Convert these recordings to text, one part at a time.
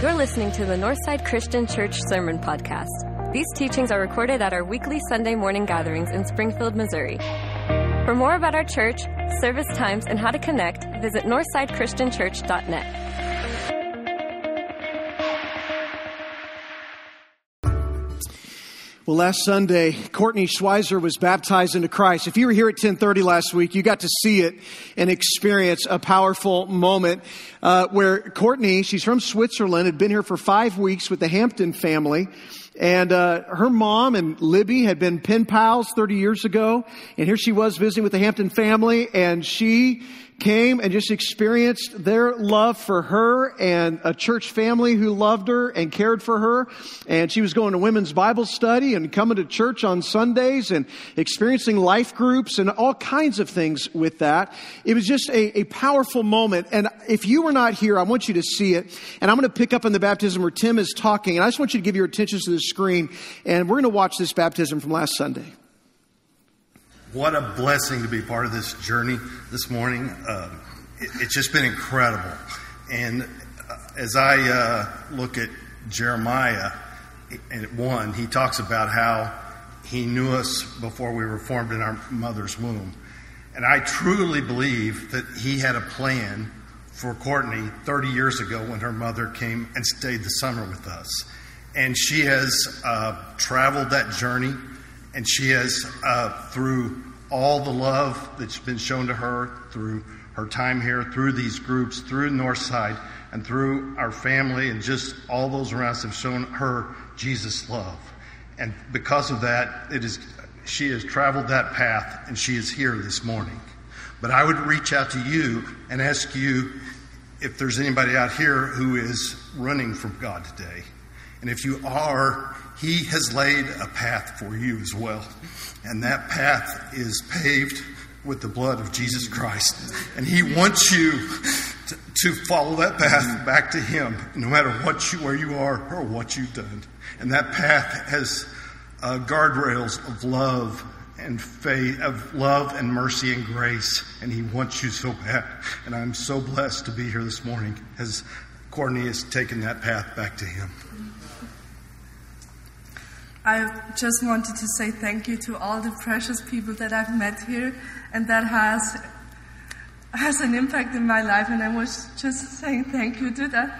You're listening to the Northside Christian Church Sermon Podcast. These teachings are recorded at our weekly Sunday morning gatherings in Springfield, Missouri. For more about our church, service times, and how to connect, visit northsidechristianchurch.net. Well, last Sunday, Courtney Schweizer was baptized into Christ. If you were here at 1030 last week, you got to see it and experience a powerful moment uh, where Courtney, she's from Switzerland, had been here for five weeks with the Hampton family. And uh, her mom and Libby had been pen pals 30 years ago. And here she was visiting with the Hampton family. And she came and just experienced their love for her and a church family who loved her and cared for her. And she was going to women's Bible study and coming to church on Sundays and experiencing life groups and all kinds of things with that. It was just a, a powerful moment. And if you were not here, I want you to see it. And I'm going to pick up on the baptism where Tim is talking. And I just want you to give your attention to the screen. And we're going to watch this baptism from last Sunday. What a blessing to be part of this journey this morning. Uh, it, it's just been incredible. And uh, as I uh, look at Jeremiah at 1, he talks about how he knew us before we were formed in our mother's womb. And I truly believe that he had a plan for Courtney 30 years ago when her mother came and stayed the summer with us. And she has uh, traveled that journey and she has, uh, through all the love that's been shown to her through her time here, through these groups, through Northside, and through our family, and just all those around us have shown her Jesus' love. And because of that, it is she has traveled that path, and she is here this morning. But I would reach out to you and ask you if there's anybody out here who is running from God today. And if you are, He has laid a path for you as well. And that path is paved with the blood of Jesus Christ. And He wants you to, to follow that path back to Him, no matter what you, where you are or what you've done. And that path has uh, guardrails of love and faith, of love and mercy and grace. And He wants you so bad. And I'm so blessed to be here this morning as Courtney has taken that path back to Him. I just wanted to say thank you to all the precious people that I've met here, and that has has an impact in my life. And I was just saying thank you to that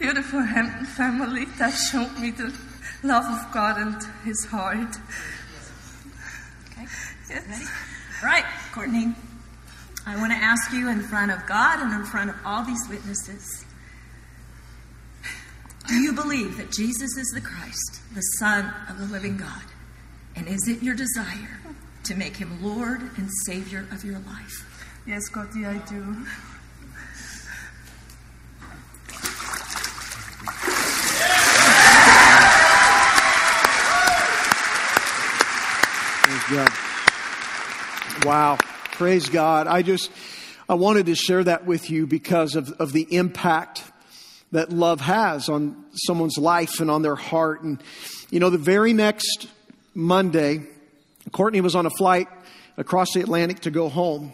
beautiful Hampton family that showed me the love of God and His heart. Okay. Yes. Ready? Right, Courtney. I want to ask you in front of God and in front of all these witnesses do you believe that Jesus is the Christ, the Son of the living God? And is it your desire to make him Lord and Savior of your life? Yes, Gotti, I do. God. Wow. Praise God. I just, I wanted to share that with you because of, of the impact that love has on someone's life and on their heart. And, you know, the very next Monday, Courtney was on a flight across the Atlantic to go home.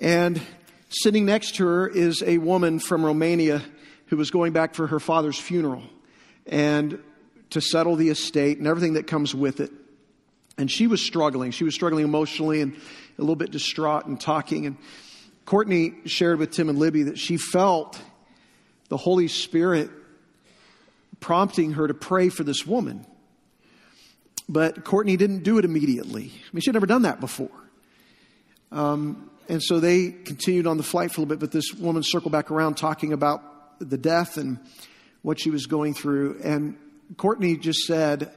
And sitting next to her is a woman from Romania who was going back for her father's funeral and to settle the estate and everything that comes with it. And she was struggling. She was struggling emotionally and a little bit distraught and talking. And Courtney shared with Tim and Libby that she felt the Holy Spirit prompting her to pray for this woman. But Courtney didn't do it immediately. I mean, she'd never done that before. Um, and so they continued on the flight for a little bit, but this woman circled back around talking about the death and what she was going through. And Courtney just said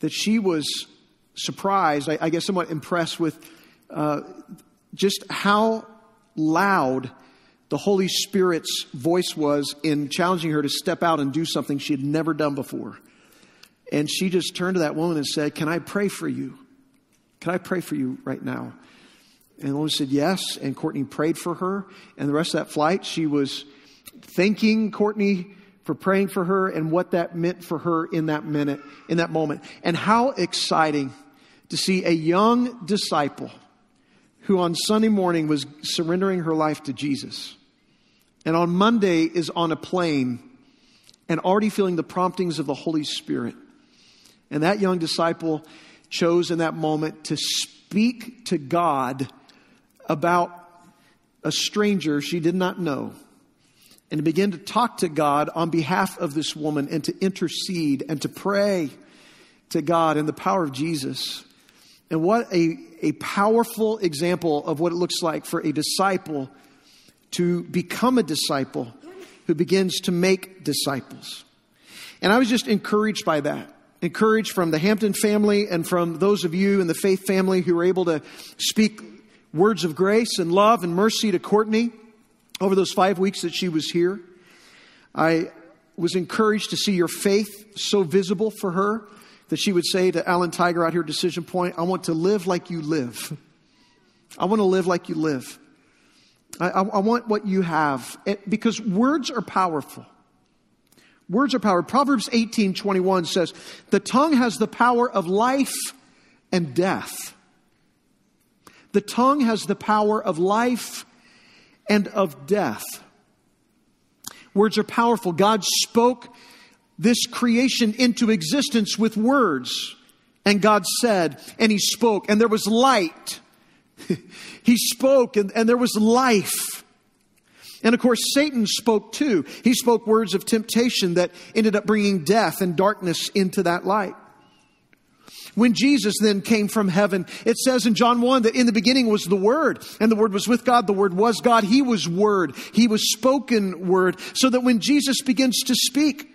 that she was surprised, I, I guess somewhat impressed with uh, just how loud the Holy Spirit's voice was in challenging her to step out and do something she had never done before. And she just turned to that woman and said, Can I pray for you? Can I pray for you right now? And the woman said, Yes. And Courtney prayed for her. And the rest of that flight, she was thanking Courtney for praying for her and what that meant for her in that minute, in that moment. And how exciting to see a young disciple who on Sunday morning was surrendering her life to Jesus and on Monday is on a plane and already feeling the promptings of the Holy Spirit. And that young disciple chose in that moment to speak to God about a stranger she did not know and to begin to talk to God on behalf of this woman and to intercede and to pray to God in the power of Jesus. And what a, a powerful example of what it looks like for a disciple to become a disciple who begins to make disciples. And I was just encouraged by that. Encouraged from the Hampton family and from those of you in the faith family who were able to speak words of grace and love and mercy to Courtney over those five weeks that she was here. I was encouraged to see your faith so visible for her that she would say to Alan Tiger out here at Decision Point, I want to live like you live. I want to live like you live. I, I, want what you have. It, because words are powerful. Words are powerful. Proverbs 18 21 says, The tongue has the power of life and death. The tongue has the power of life and of death. Words are powerful. God spoke this creation into existence with words. And God said, and He spoke, and there was light. he spoke, and, and there was life. And of course, Satan spoke too. He spoke words of temptation that ended up bringing death and darkness into that light. When Jesus then came from heaven, it says in John 1 that in the beginning was the Word, and the Word was with God, the Word was God, He was Word, He was spoken Word, so that when Jesus begins to speak,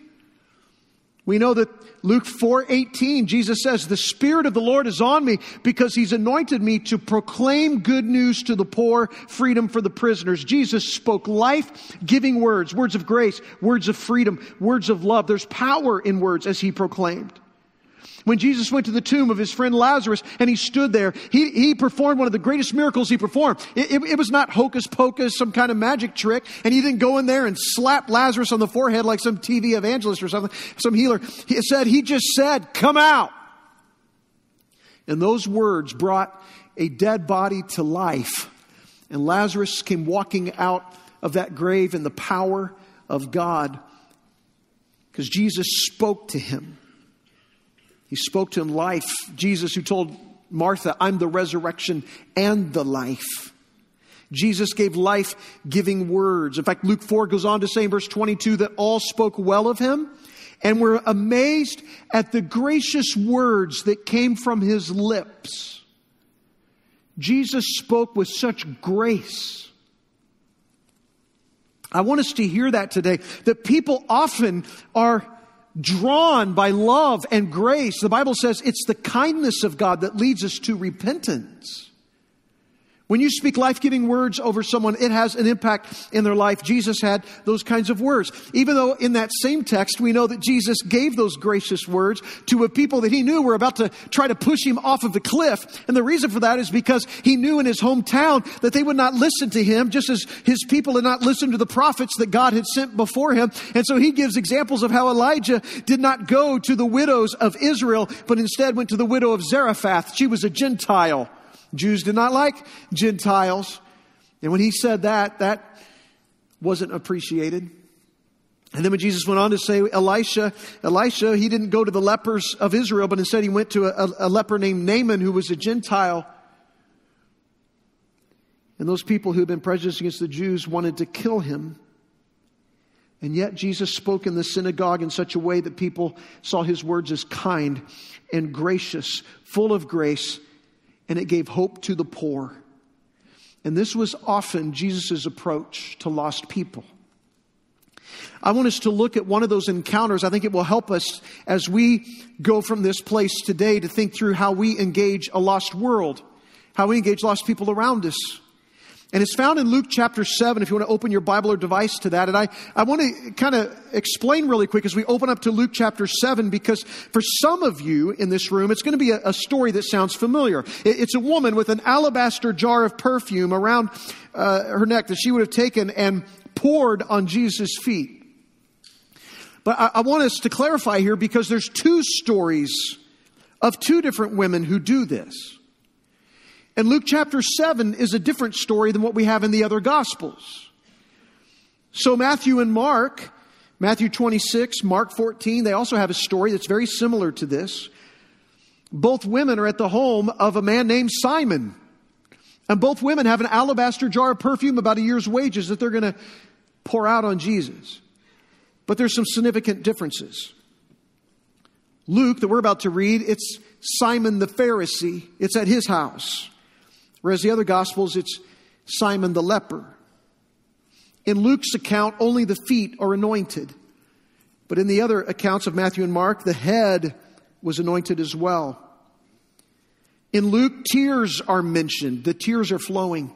we know that Luke 4:18 Jesus says the spirit of the Lord is on me because he's anointed me to proclaim good news to the poor, freedom for the prisoners. Jesus spoke life-giving words, words of grace, words of freedom, words of love. There's power in words as he proclaimed. When Jesus went to the tomb of his friend Lazarus and he stood there, he, he performed one of the greatest miracles he performed. It, it, it was not hocus pocus, some kind of magic trick, and he didn't go in there and slap Lazarus on the forehead like some TV evangelist or something, some healer. He said, he just said, come out. And those words brought a dead body to life. And Lazarus came walking out of that grave in the power of God because Jesus spoke to him. He spoke to him life. Jesus, who told Martha, I'm the resurrection and the life. Jesus gave life giving words. In fact, Luke 4 goes on to say in verse 22 that all spoke well of him and were amazed at the gracious words that came from his lips. Jesus spoke with such grace. I want us to hear that today, that people often are drawn by love and grace. The Bible says it's the kindness of God that leads us to repentance. When you speak life giving words over someone, it has an impact in their life. Jesus had those kinds of words. Even though in that same text, we know that Jesus gave those gracious words to a people that he knew were about to try to push him off of the cliff. And the reason for that is because he knew in his hometown that they would not listen to him, just as his people had not listened to the prophets that God had sent before him. And so he gives examples of how Elijah did not go to the widows of Israel, but instead went to the widow of Zarephath. She was a Gentile. Jews did not like Gentiles. And when he said that, that wasn't appreciated. And then when Jesus went on to say, Elisha, Elisha, he didn't go to the lepers of Israel, but instead he went to a, a leper named Naaman who was a Gentile. And those people who had been prejudiced against the Jews wanted to kill him. And yet Jesus spoke in the synagogue in such a way that people saw his words as kind and gracious, full of grace, and it gave hope to the poor. And this was often Jesus' approach to lost people. I want us to look at one of those encounters. I think it will help us as we go from this place today to think through how we engage a lost world, how we engage lost people around us. And it's found in Luke chapter 7, if you want to open your Bible or device to that. And I, I want to kind of explain really quick as we open up to Luke chapter 7, because for some of you in this room, it's going to be a, a story that sounds familiar. It, it's a woman with an alabaster jar of perfume around uh, her neck that she would have taken and poured on Jesus' feet. But I, I want us to clarify here because there's two stories of two different women who do this. And Luke chapter 7 is a different story than what we have in the other Gospels. So Matthew and Mark Matthew 26, Mark 14, they also have a story that's very similar to this. Both women are at the home of a man named Simon. And both women have an alabaster jar of perfume, about a year's wages, that they're going to pour out on Jesus. But there's some significant differences. Luke, that we're about to read, it's Simon the Pharisee, it's at his house. Whereas the other Gospels, it's Simon the leper. In Luke's account, only the feet are anointed. But in the other accounts of Matthew and Mark, the head was anointed as well. In Luke, tears are mentioned. The tears are flowing.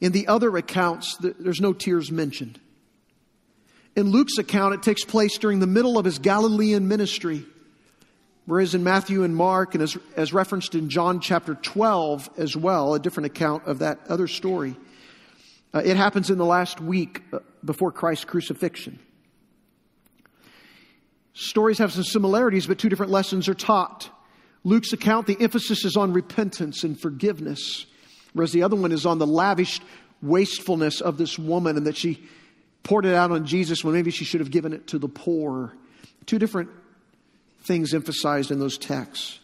In the other accounts, there's no tears mentioned. In Luke's account, it takes place during the middle of his Galilean ministry. Whereas in Matthew and Mark, and as, as referenced in John chapter 12 as well, a different account of that other story, uh, it happens in the last week uh, before Christ's crucifixion. Stories have some similarities, but two different lessons are taught. Luke's account, the emphasis is on repentance and forgiveness, whereas the other one is on the lavish wastefulness of this woman and that she poured it out on Jesus when maybe she should have given it to the poor. Two different things emphasized in those texts.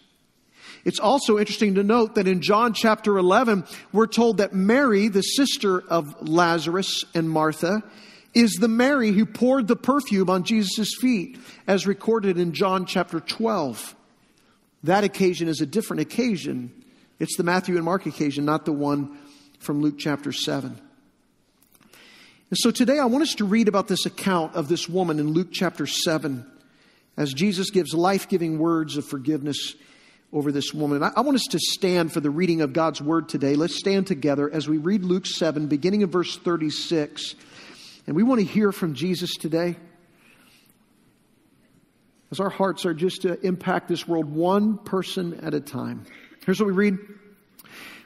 It's also interesting to note that in John chapter 11, we're told that Mary, the sister of Lazarus and Martha, is the Mary who poured the perfume on Jesus' feet, as recorded in John chapter 12. That occasion is a different occasion. It's the Matthew and Mark occasion, not the one from Luke chapter 7. And so today I want us to read about this account of this woman in Luke chapter 7 as Jesus gives life giving words of forgiveness over this woman. I, want us to stand for the reading of God's word today. Let's stand together as we read Luke 7, beginning in verse 36. And we want to hear from Jesus today. As our hearts are just to impact this world one person at a time. Here's what we read.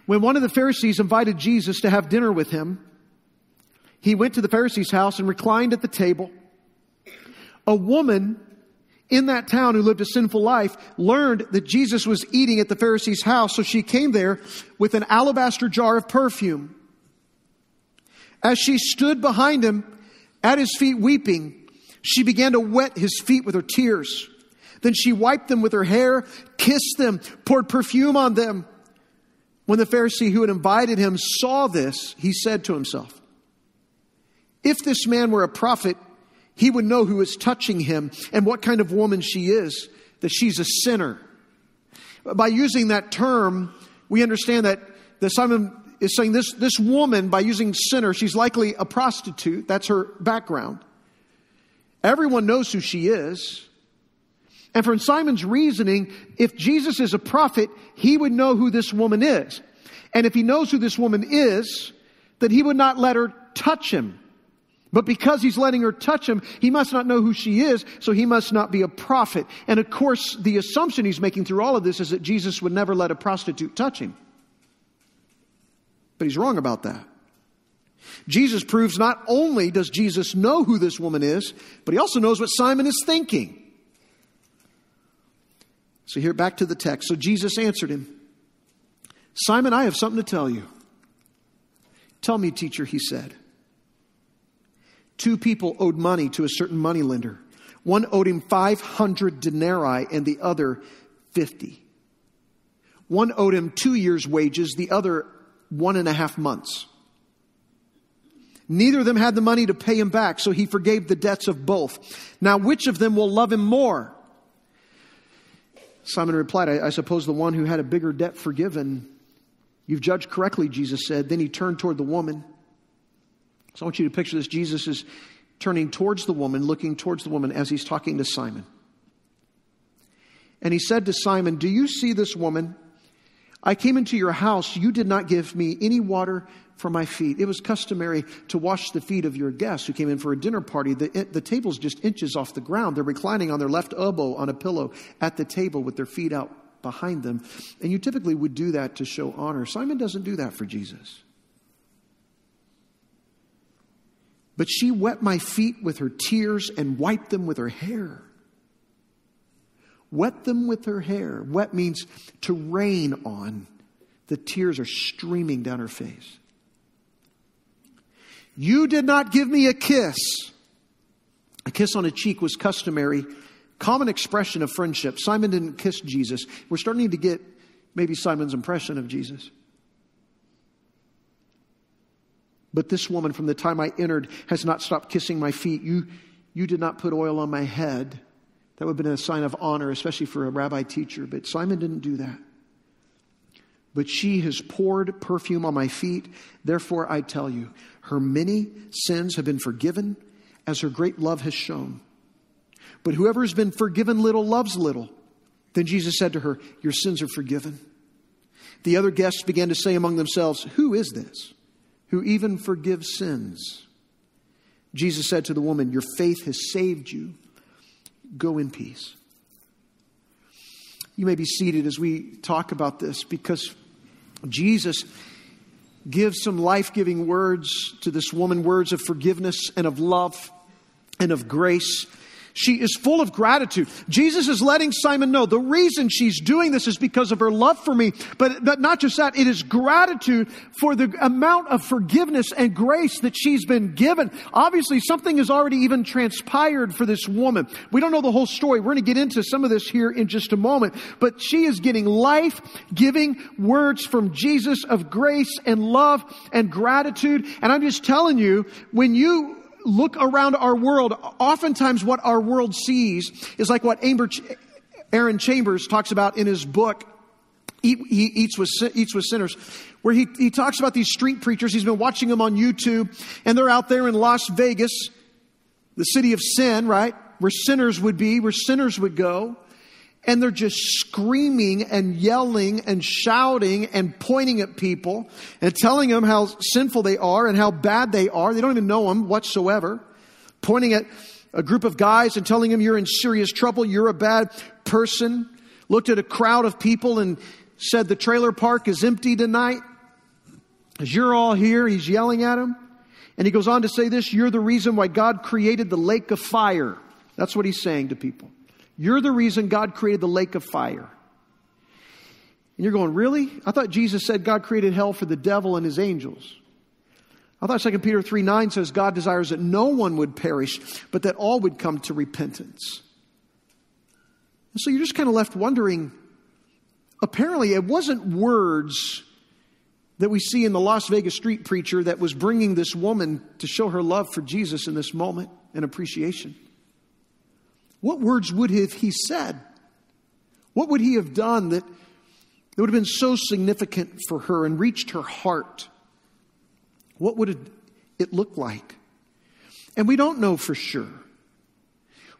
When one of the Pharisees invited Jesus to have dinner with him, he went to the Pharisee's house and reclined at the table. A woman in that town who lived a sinful life learned that Jesus was eating at the Pharisee's house, so she came there with an alabaster jar of perfume. As she stood behind him at his feet weeping, she began to wet his feet with her tears. Then she wiped them with her hair, kissed them, poured perfume on them. When the Pharisee who had invited him saw this, he said to himself, If this man were a prophet, he would know who is touching him and what kind of woman she is, that she's a sinner. By using that term, we understand that, that Simon is saying this, this woman, by using sinner, she's likely a prostitute. That's her background. Everyone knows who she is. And from Simon's reasoning, if Jesus is a prophet, he would know who this woman is. And if he knows who this woman is, that he would not let her touch him. But because he's letting her touch him, he must not know who she is, so he must not be a prophet. And of course, the assumption he's making through all of this is that Jesus would never let a prostitute touch him. But he's wrong about that. Jesus proves not only does Jesus know who this woman is, but he also knows what Simon is thinking. So here back to the text. So Jesus answered him, Simon, I have something to tell you. Tell me, teacher, he said. Two people owed money to a certain moneylender. One owed him 500 denarii and the other 50. One owed him two years' wages, the other one and a half months. Neither of them had the money to pay him back, so he forgave the debts of both. Now, which of them will love him more? Simon replied, I, I suppose the one who had a bigger debt forgiven. You've judged correctly, Jesus said. Then he turned toward the woman. So I want you to picture this. Jesus is turning towards the woman, looking towards the woman as he's talking to Simon. And he said to Simon, Do you see this woman? I came into your house. You did not give me any water for my feet. It was customary to wash the feet of your guests who came in for a dinner party. The, the table's just inches off the ground. They're reclining on their left elbow on a pillow at the table with their feet out behind them. And you typically would do that to show honor. Simon doesn't do that for Jesus. But she wet my feet with her tears and wiped them with her hair. Wet them with her hair. Wet means to rain on. The tears are streaming down her face. You did not give me a kiss. A kiss on a cheek was customary, common expression of friendship. Simon didn't kiss Jesus. We're starting to get maybe Simon's impression of Jesus. But this woman, from the time I entered, has not stopped kissing my feet. You, you did not put oil on my head. That would have been a sign of honor, especially for a rabbi teacher. But Simon didn't do that. But she has poured perfume on my feet. Therefore, I tell you, her many sins have been forgiven as her great love has shown. But whoever has been forgiven little loves little. Then Jesus said to her, Your sins are forgiven. The other guests began to say among themselves, Who is this? Who even forgives sins. Jesus said to the woman, Your faith has saved you. Go in peace. You may be seated as we talk about this because Jesus gives some life giving words to this woman words of forgiveness and of love and of grace she is full of gratitude. Jesus is letting Simon know the reason she's doing this is because of her love for me. But, but not just that, it is gratitude for the amount of forgiveness and grace that she's been given. Obviously, something has already even transpired for this woman. We don't know the whole story. We're going to get into some of this here in just a moment. But she is getting life giving words from Jesus of grace and love and gratitude. And I'm just telling you, when you look around our world, oftentimes what our world sees is like what Arron Chambers talks about in his book, Eat, he eats with, eats with sinners, where he, he talks about these street preachers. He's been watching them on YouTube, and they're out there in Las Vegas, the city of sin, right? Where sinners would be, where sinners would go and they're just screaming and yelling and shouting and pointing at people and telling them how sinful they are and how bad they are. They don't even know them whatsoever. Pointing at a group of guys and telling them you're in serious trouble, you're a bad person. Looked at a crowd of people and said the trailer park is empty tonight. As you're all here, he's yelling at them. And he goes on to say this, you're the reason why God created the lake of fire. That's what he's saying to people. You're the reason God created the lake of fire. And you're going, really? I thought Jesus said God created hell for the devil and his angels. I thought 2 Peter 3 9 says God desires that no one would perish, but that all would come to repentance. And so you're just kind of left wondering apparently, it wasn't words that we see in the Las Vegas street preacher that was bringing this woman to show her love for Jesus in this moment and appreciation. What words would have he said? What would he have done that, that would have been so significant for her and reached her heart? What would it look like? And we don't know for sure.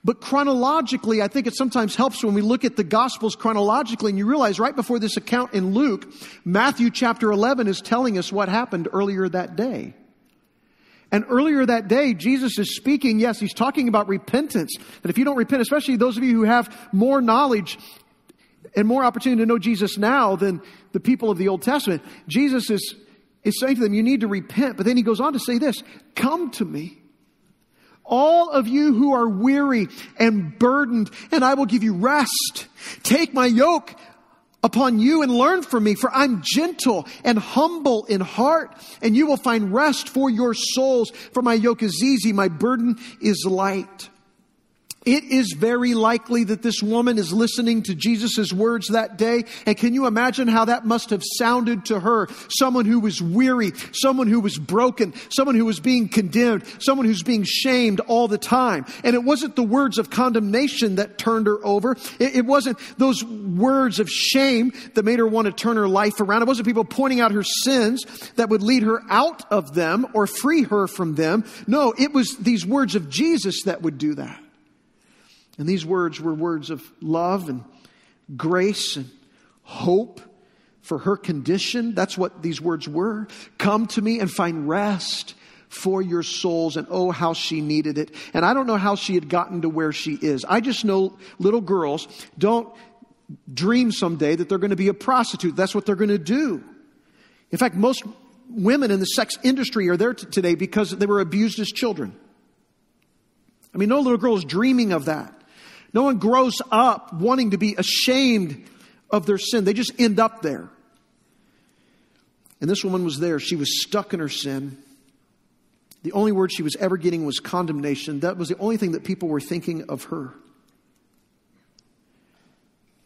But chronologically, I think it sometimes helps when we look at the Gospels chronologically and you realize right before this account in Luke, Matthew chapter 11 is telling us what happened earlier that day. And earlier that day, Jesus is speaking, yes, he's talking about repentance. That if you don't repent, especially those of you who have more knowledge and more opportunity to know Jesus now than the people of the Old Testament, Jesus is, is saying to them, you need to repent. But then he goes on to say this, come to me. All of you who are weary and burdened, and I will give you rest. Take my yoke upon you and learn from me, for I'm gentle and humble in heart, and you will find rest for your souls. For my yoke is easy, my burden is light. It is very likely that this woman is listening to Jesus' words that day. And can you imagine how that must have sounded to her? Someone who was weary, someone who was broken, someone who was being condemned, someone who's being shamed all the time. And it wasn't the words of condemnation that turned her over. It, it wasn't those words of shame that made her want to turn her life around. It wasn't people pointing out her sins that would lead her out of them or free her from them. No, it was these words of Jesus that would do that. And these words were words of love and grace and hope for her condition. That's what these words were. Come to me and find rest for your souls. And oh, how she needed it. And I don't know how she had gotten to where she is. I just know little girls don't dream someday that they're going to be a prostitute. That's what they're going to do. In fact, most women in the sex industry are there t- today because they were abused as children. I mean, no little girl is dreaming of that. No one grows up wanting to be ashamed of their sin. They just end up there. And this woman was there. She was stuck in her sin. The only word she was ever getting was condemnation. That was the only thing that people were thinking of her.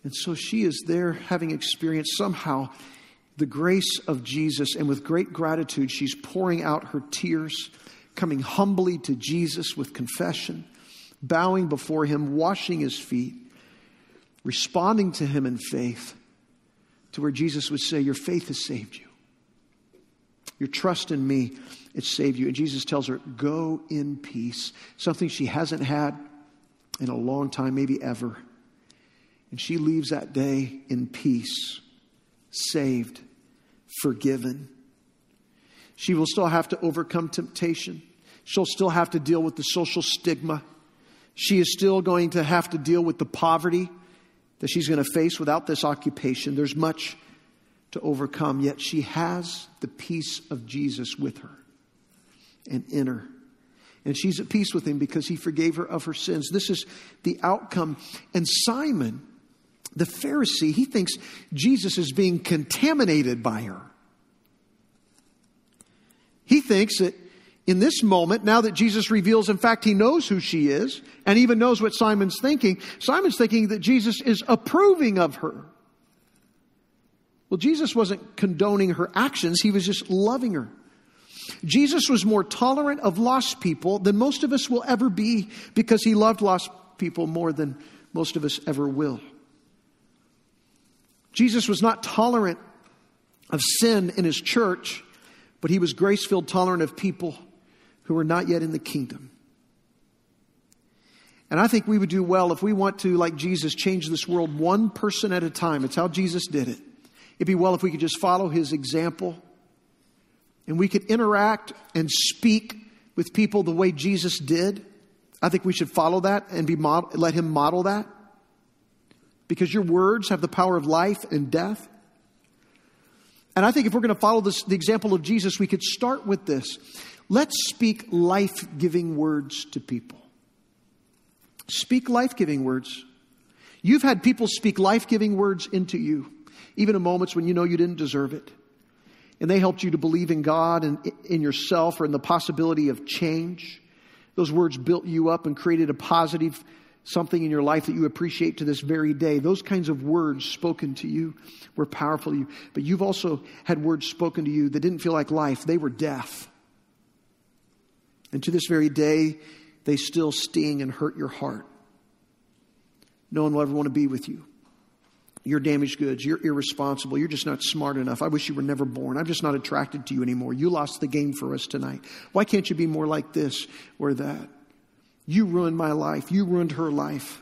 And so she is there having experienced somehow the grace of Jesus, and with great gratitude, she's pouring out her tears, coming humbly to Jesus with confession, bowing before him, washing his feet, responding to him in faith, to where Jesus would say, Your faith has saved you. Your trust in me, it saved you. And Jesus tells her, Go in peace. Something she hasn't had in a long time, maybe ever. And she leaves that day in peace, saved, forgiven. She will still have to overcome temptation. She'll still have to deal with the social stigma. She is still going to have to deal with the poverty that she's going to face without this occupation. There's much to overcome, yet she has the peace of Jesus with her and in her. And she's at peace with him because he forgave her of her sins. This is the outcome. And Simon, the Pharisee, he thinks Jesus is being contaminated by her. He thinks that in this moment, now that Jesus reveals, in fact, he knows who she is and even knows what Simon's thinking, Simon's thinking that Jesus is approving of her. Well, Jesus wasn't condoning her actions, he was just loving her. Jesus was more tolerant of lost people than most of us will ever be because he loved lost people more than most of us ever will. Jesus was not tolerant of sin in his church, but he was grace filled, tolerant of people who are not yet in the kingdom. And I think we would do well if we want to, like Jesus, change this world one person at a time. It's how Jesus did it. It'd be well if we could just follow his example and we could interact and speak with people the way Jesus did. I think we should follow that and be let him model that. Because your words have the power of life and death. And I think if we're going to follow this, the example of Jesus, we could start with this. Let's speak life giving words to people. Speak life giving words. You've had people speak life giving words into you even in moments when you know you didn't deserve it. And they helped you to believe in God and in yourself or in the possibility of change. Those words built you up and created a positive something in your life that you appreciate to this very day. Those kinds of words spoken to you were powerful to you. But you've also had words spoken to you that didn't feel like life, they were death. And to this very day, they still sting and hurt your heart. No one will ever want to be with you. You're damaged goods. You're irresponsible. You're just not smart enough. I wish you were never born. I'm just not attracted to you anymore. You lost the game for us tonight. Why can't you be more like this or that? You ruined my life. You ruined her life.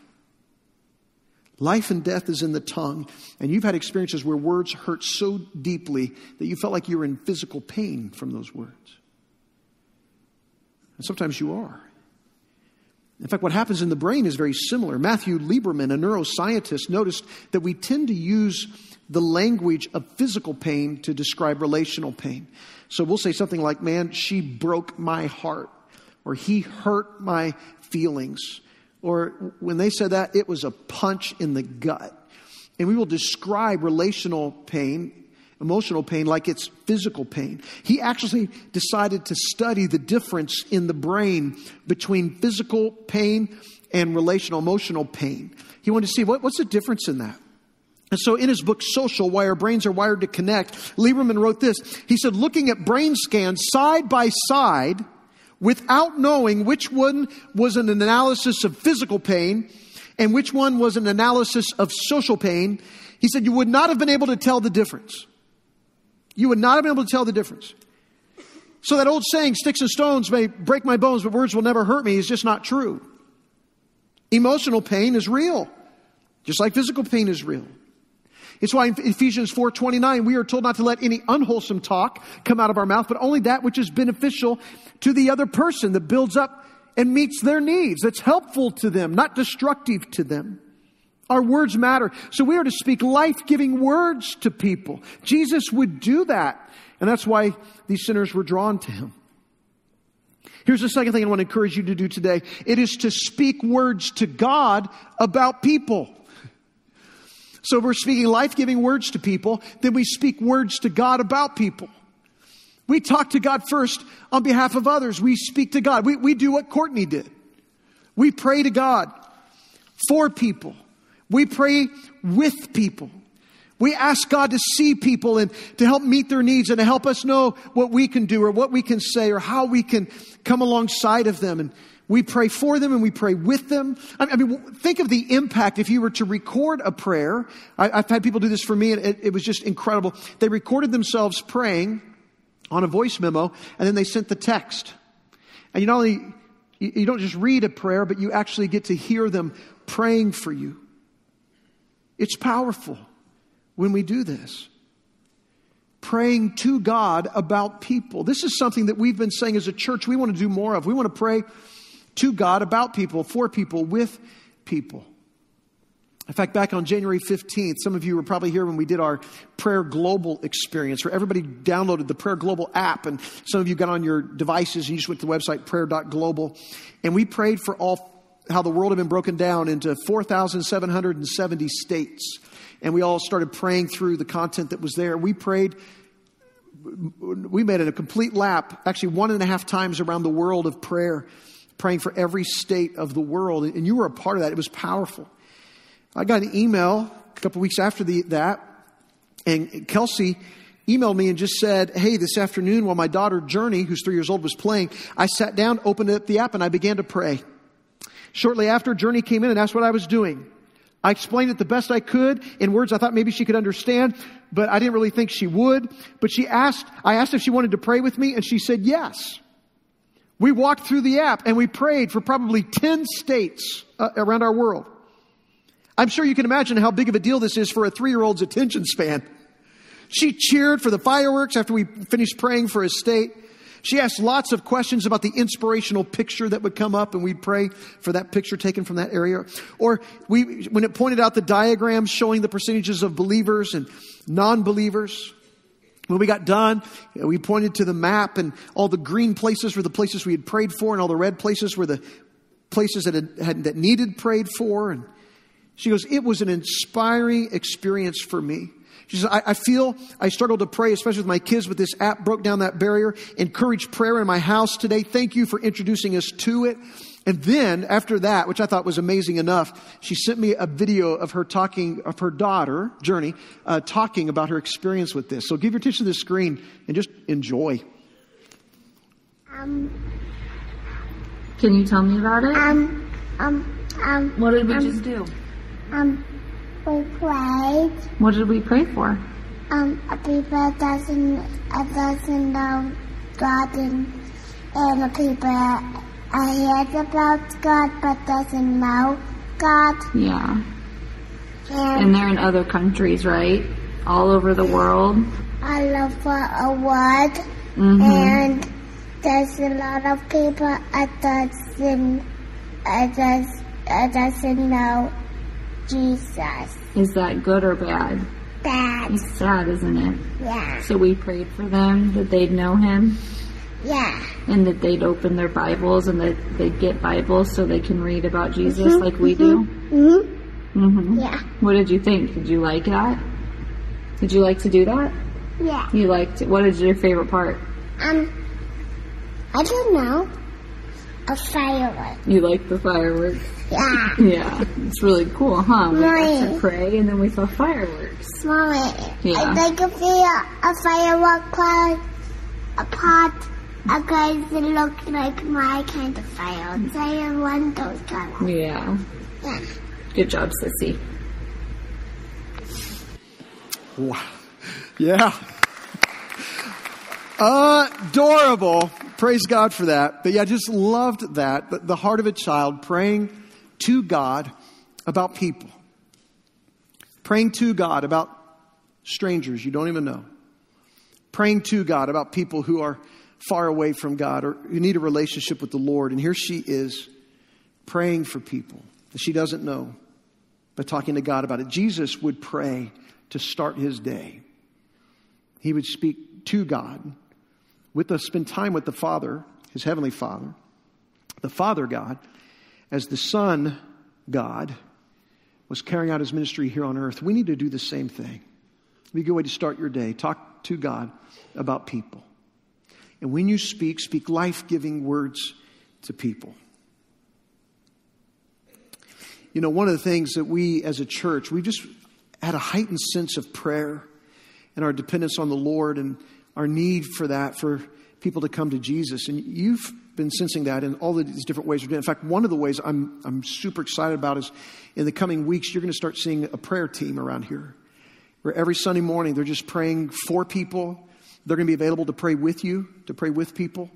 Life and death is in the tongue. And you've had experiences where words hurt so deeply that you felt like you were in physical pain from those words. And sometimes you are. In fact, what happens in the brain is very similar. Matthew Lieberman, a neuroscientist, noticed that we tend to use the language of physical pain to describe relational pain. So we'll say something like, Man, she broke my heart, or he hurt my feelings. Or when they said that, it was a punch in the gut. And we will describe relational pain emotional pain like it's physical pain. He actually decided to study the difference in the brain between physical pain and relational emotional pain. He wanted to see what, what's the difference in that. And so in his book, Social, Why Our Brains Are Wired to Connect, Lieberman wrote this. He said, looking at brain scans side by side, without knowing which one was an analysis of physical pain and which one was an analysis of social pain, he said you would not have been able to tell the difference. You would not have been able to tell the difference. So that old saying, sticks and stones may break my bones, but words will never hurt me, is just not true. Emotional pain is real, just like physical pain is real. It's why in Ephesians 4:29 we are told not to let any unwholesome talk come out of our mouth, but only that which is beneficial to the other person that builds up and meets their needs, that's helpful to them, not destructive to them. Our words matter. So we are to speak life giving words to people. Jesus would do that. And that's why these sinners were drawn to him. Here's the second thing I want to encourage you to do today it is to speak words to God about people. So we're speaking life giving words to people, then we speak words to God about people. We talk to God first on behalf of others. We speak to God. We, we do what Courtney did. We pray to God for people. We pray with people. We ask God to see people and to help meet their needs and to help us know what we can do or what we can say or how we can come alongside of them. And we pray for them and we pray with them. I mean, think of the impact if you were to record a prayer. I, have had people do this for me and it, it was just incredible. They recorded themselves praying on a voice memo and then they sent the text. And you not only, you don't just read a prayer, but you actually get to hear them praying for you. It's powerful when we do this. Praying to God about people. This is something that we've been saying as a church we want to do more of. We want to pray to God about people, for people, with people. In fact, back on January 15th, some of you were probably here when we did our Prayer Global experience, where everybody downloaded the Prayer Global app, and some of you got on your devices and you just went to the website prayer.global. And we prayed for all how the world had been broken down into 4,770 states and we all started praying through the content that was there. We prayed, we made it a complete lap, actually one and a half times around the world of prayer, praying for every state of the world. And you were a part of that. It was powerful. I got an email a couple weeks after the, that, and Kelsey emailed me and just said, Hey, this afternoon while my daughter Journey, who's three years old, was playing, I sat down, opened up the app, and I began to pray. Shortly after, Journey came in and asked what I was doing. I explained it the best I could in words I thought maybe she could understand, but I didn't really think she would. But she asked, I asked if she wanted to pray with me, and she said yes. We walked through the app and we prayed for probably 10 states uh, around our world. I'm sure you can imagine how big of a deal this is for a three year old's attention span. She cheered for the fireworks after we finished praying for a state. She asked lots of questions about the inspirational picture that would come up, and we'd pray for that picture taken from that area. Or we, when it pointed out the diagrams showing the percentages of believers and non believers, when we got done, we pointed to the map, and all the green places were the places we had prayed for, and all the red places were the places that, had, had, that needed prayed for. And she goes, It was an inspiring experience for me. She says, I, I, feel I struggled to pray, especially with my kids, but this app broke down that barrier, encouraged prayer in my house today. Thank you for introducing us to it. And then after that, which I thought was amazing enough, she sent me a video of her talking, of her daughter, Journey, uh, talking about her experience with this. So give your attention to the screen and just enjoy. Um, Can you tell me about it? Um, um, um. What did we um, just do? Um, we prayed. What did we pray for? Um, a people doesn't doesn't know God and and people I heard about God but doesn't know God. Yeah. And, and they're in other countries, right? All over the world. All over the world. Mm-hmm. And there's a lot of people that doesn't does, uh, doesn't know Jesus. Is that good or bad? Bad. It's sad, isn't it? Yeah. So we prayed for them that they'd know Him. Yeah. And that they'd open their Bibles and that they'd get Bibles so they can read about Jesus mm-hmm, like we mm-hmm, do. Mm-hmm. Mm-hmm. Yeah. What did you think? Did you like that? Did you like to do that? Yeah. You liked it. What is your favorite part? Um, I don't know. A firework. You like the fireworks? Yeah. Yeah. It's really cool, huh? We Mommy. got to pray and then we saw fireworks. Mommy, Yeah. I think if we a, a firework pot, a pot, a guys that look like my kind of fireworks. I want those kind of. Yeah. Yeah. Good job, Sissy. Wow. Yeah. Adorable. Praise God for that. But yeah, I just loved that. The, the heart of a child praying to God about people. Praying to God about strangers you don't even know. Praying to God about people who are far away from God or who need a relationship with the Lord. And here she is praying for people that she doesn't know, but talking to God about it. Jesus would pray to start his day. He would speak to God, with us, spend time with the Father, his heavenly Father, the Father God, as the Son God was carrying out his ministry here on earth. We need to do the same thing. Be a good way to start your day. Talk to God about people. And when you speak, speak life giving words to people. You know, one of the things that we as a church, we just had a heightened sense of prayer and our dependence on the Lord and our need for that for people to come to Jesus. And you've been sensing that in all these different ways. we're doing. In fact, one of the ways I'm, I'm super excited about is in the coming weeks, you're going to start seeing a prayer team around here where every Sunday morning they're just praying for people. They're going to be available to pray with you, to pray with people,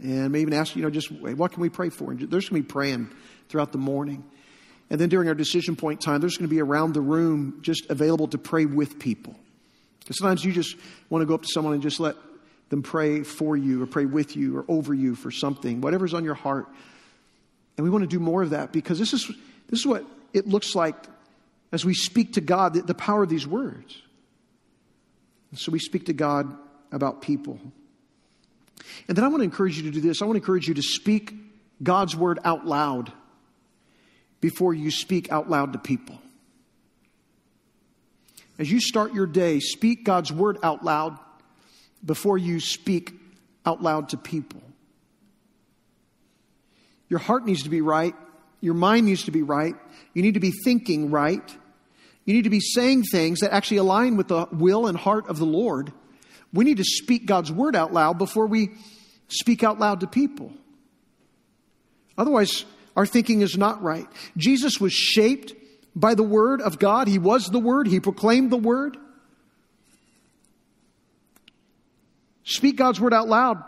and may even ask, you know, just what can we pray for? And they're just going to be praying throughout the morning. And then during our decision point time, there's going to be around the room just available to pray with people. Sometimes you just want to go up to someone and just let them pray for you or pray with you or over you for something, whatever's on your heart. And we want to do more of that because this is, this is what it looks like as we speak to God, the, the power of these words. And so we speak to God about people. And then I want to encourage you to do this. I want to encourage you to speak God's word out loud before you speak out loud to people. As you start your day, speak God's word out loud before you speak out loud to people. Your heart needs to be right. Your mind needs to be right. You need to be thinking right. You need to be saying things that actually align with the will and heart of the Lord. We need to speak God's word out loud before we speak out loud to people. Otherwise, our thinking is not right. Jesus was shaped by the word of God. He was the word, he proclaimed the word. Speak God's word out loud.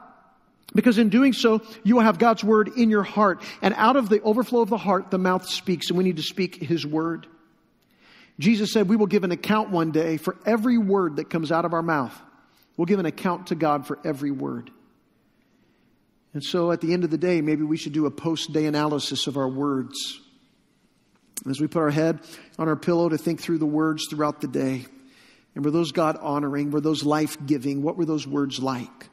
Because in doing so, you will have God's word in your heart. And out of the overflow of the heart, the mouth speaks, and we need to speak his word. Jesus said, We will give an account one day for every word that comes out of our mouth. We'll give an account to God for every word. And so at the end of the day, maybe we should do a post day analysis of our words. As we put our head on our pillow to think through the words throughout the day. And were those God honoring? Were those life giving? What were those words like?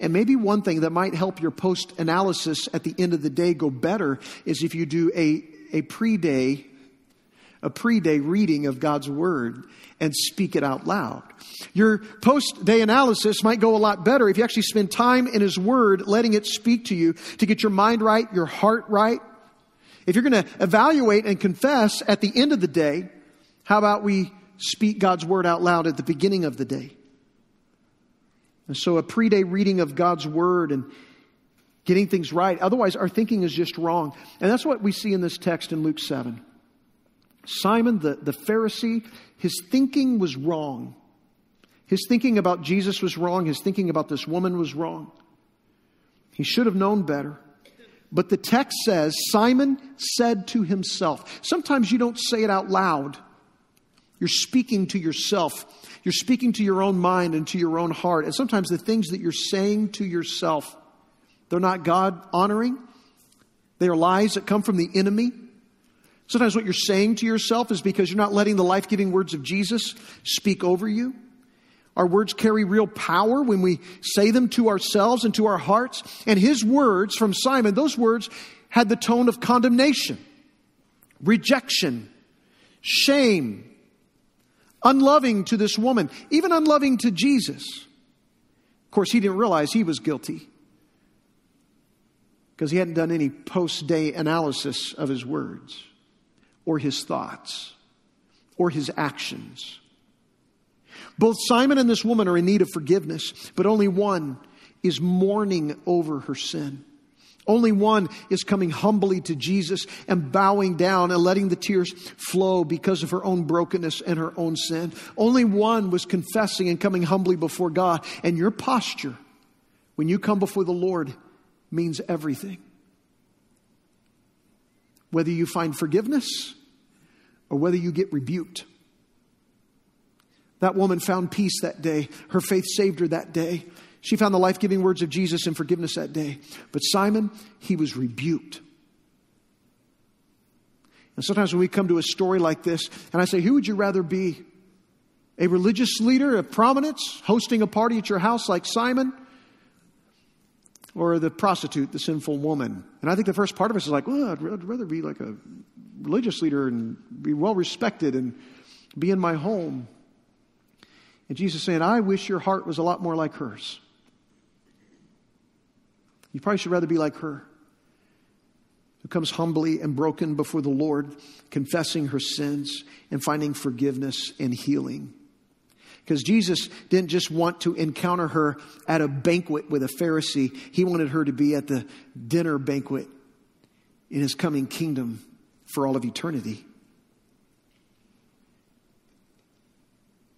And maybe one thing that might help your post analysis at the end of the day go better is if you do a, a pre day a pre day reading of God's Word and speak it out loud. Your post day analysis might go a lot better if you actually spend time in His Word, letting it speak to you to get your mind right, your heart right. If you're going to evaluate and confess at the end of the day, how about we speak God's Word out loud at the beginning of the day? And so a pre day reading of God's Word and getting things right. Otherwise, our thinking is just wrong. And that's what we see in this text in Luke 7. Simon the, the Pharisee, his thinking was wrong. His thinking about Jesus was wrong. His thinking about this woman was wrong. He should have known better. But the text says Simon said to himself. Sometimes you don't say it out loud. You're speaking to yourself. You're speaking to your own mind and to your own heart. And sometimes the things that you're saying to yourself, they're not God honoring. They are lies that come from the enemy. Sometimes what you're saying to yourself is because you're not letting the life giving words of Jesus speak over you. Our words carry real power when we say them to ourselves and to our hearts. And his words from Simon, those words had the tone of condemnation, rejection, shame, unloving to this woman, even unloving to Jesus. Of course, he didn't realize he was guilty because he hadn't done any post day analysis of his words or his thoughts or his actions. Both Simon and this woman are in need of forgiveness, but only one is mourning over her sin. Only one is coming humbly to Jesus and bowing down and letting the tears flow because of her own brokenness and her own sin. Only one was confessing and coming humbly before God. And your posture when you come before the Lord means everything. Whether you find forgiveness or whether you get rebuked. That woman found peace that day. Her faith saved her that day. She found the life giving words of Jesus and forgiveness that day. But Simon, he was rebuked. And sometimes when we come to a story like this, and I say, Who would you rather be? A religious leader of prominence hosting a party at your house like Simon? Or the prostitute, the sinful woman? And I think the first part of us is like, Well, I'd rather be like a religious leader and be well respected and be in my home. And Jesus saying, I wish your heart was a lot more like hers. You probably should rather be like her, who comes humbly and broken before the Lord, confessing her sins and finding forgiveness and healing. Because Jesus didn't just want to encounter her at a banquet with a Pharisee, he wanted her to be at the dinner banquet in his coming kingdom for all of eternity.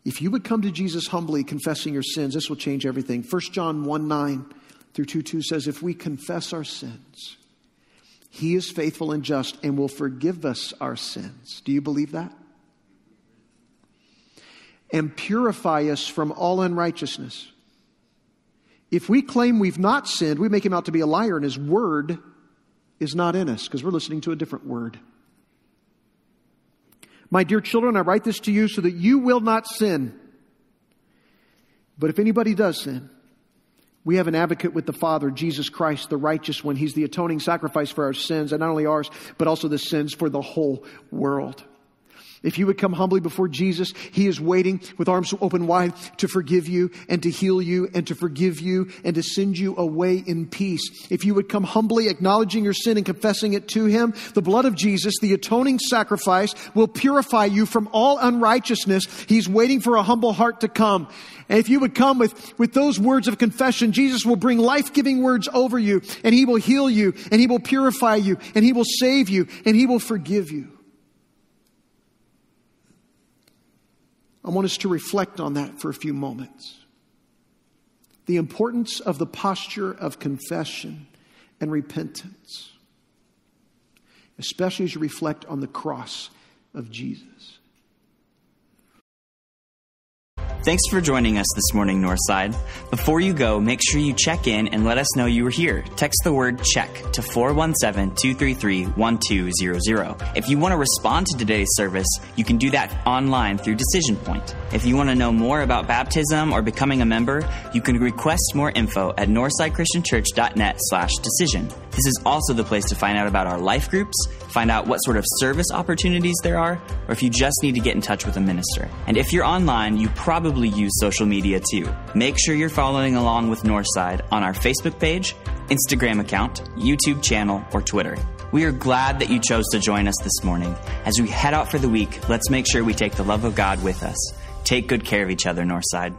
If you would come to Jesus humbly, confessing your sins, this will change everything. 1 John 1 9 through 2 2 says, If we confess our sins, he is faithful and just and will forgive us our sins. Do you believe that? And purify us from all unrighteousness. If we claim we've not sinned, we make him out to be a liar, and his word is not in us because we're listening to a different word. My dear children, I write this to you so that you will not sin. But if anybody does sin, we have an advocate with the Father, Jesus Christ, the righteous one. He's the atoning sacrifice for our sins, and not only ours, but also the sins for the whole world. If you would come humbly before Jesus, He is waiting with arms open wide to forgive you and to heal you and to forgive you and to send you away in peace. If you would come humbly acknowledging your sin and confessing it to Him, the blood of Jesus, the atoning sacrifice, will purify you from all unrighteousness. He's waiting for a humble heart to come. And if you would come with, with those words of confession, Jesus will bring life-giving words over you and He will heal you and He will purify you and He will save you and He will forgive you. I want us to reflect on that for a few moments. The importance of the posture of confession and repentance, especially as you reflect on the cross of Jesus. Thanks for joining us this morning, Northside. Before you go, make sure you check in and let us know you were here. Text the word check to 417 233 1200. If you want to respond to today's service, you can do that online through Decision Point. If you want to know more about baptism or becoming a member, you can request more info at northsidechristianchurch.net slash decision. This is also the place to find out about our life groups, find out what sort of service opportunities there are, or if you just need to get in touch with a minister. And if you're online, you probably use social media too. Make sure you're following along with Northside on our Facebook page, Instagram account, YouTube channel, or Twitter. We are glad that you chose to join us this morning. As we head out for the week, let's make sure we take the love of God with us. Take good care of each other, Northside.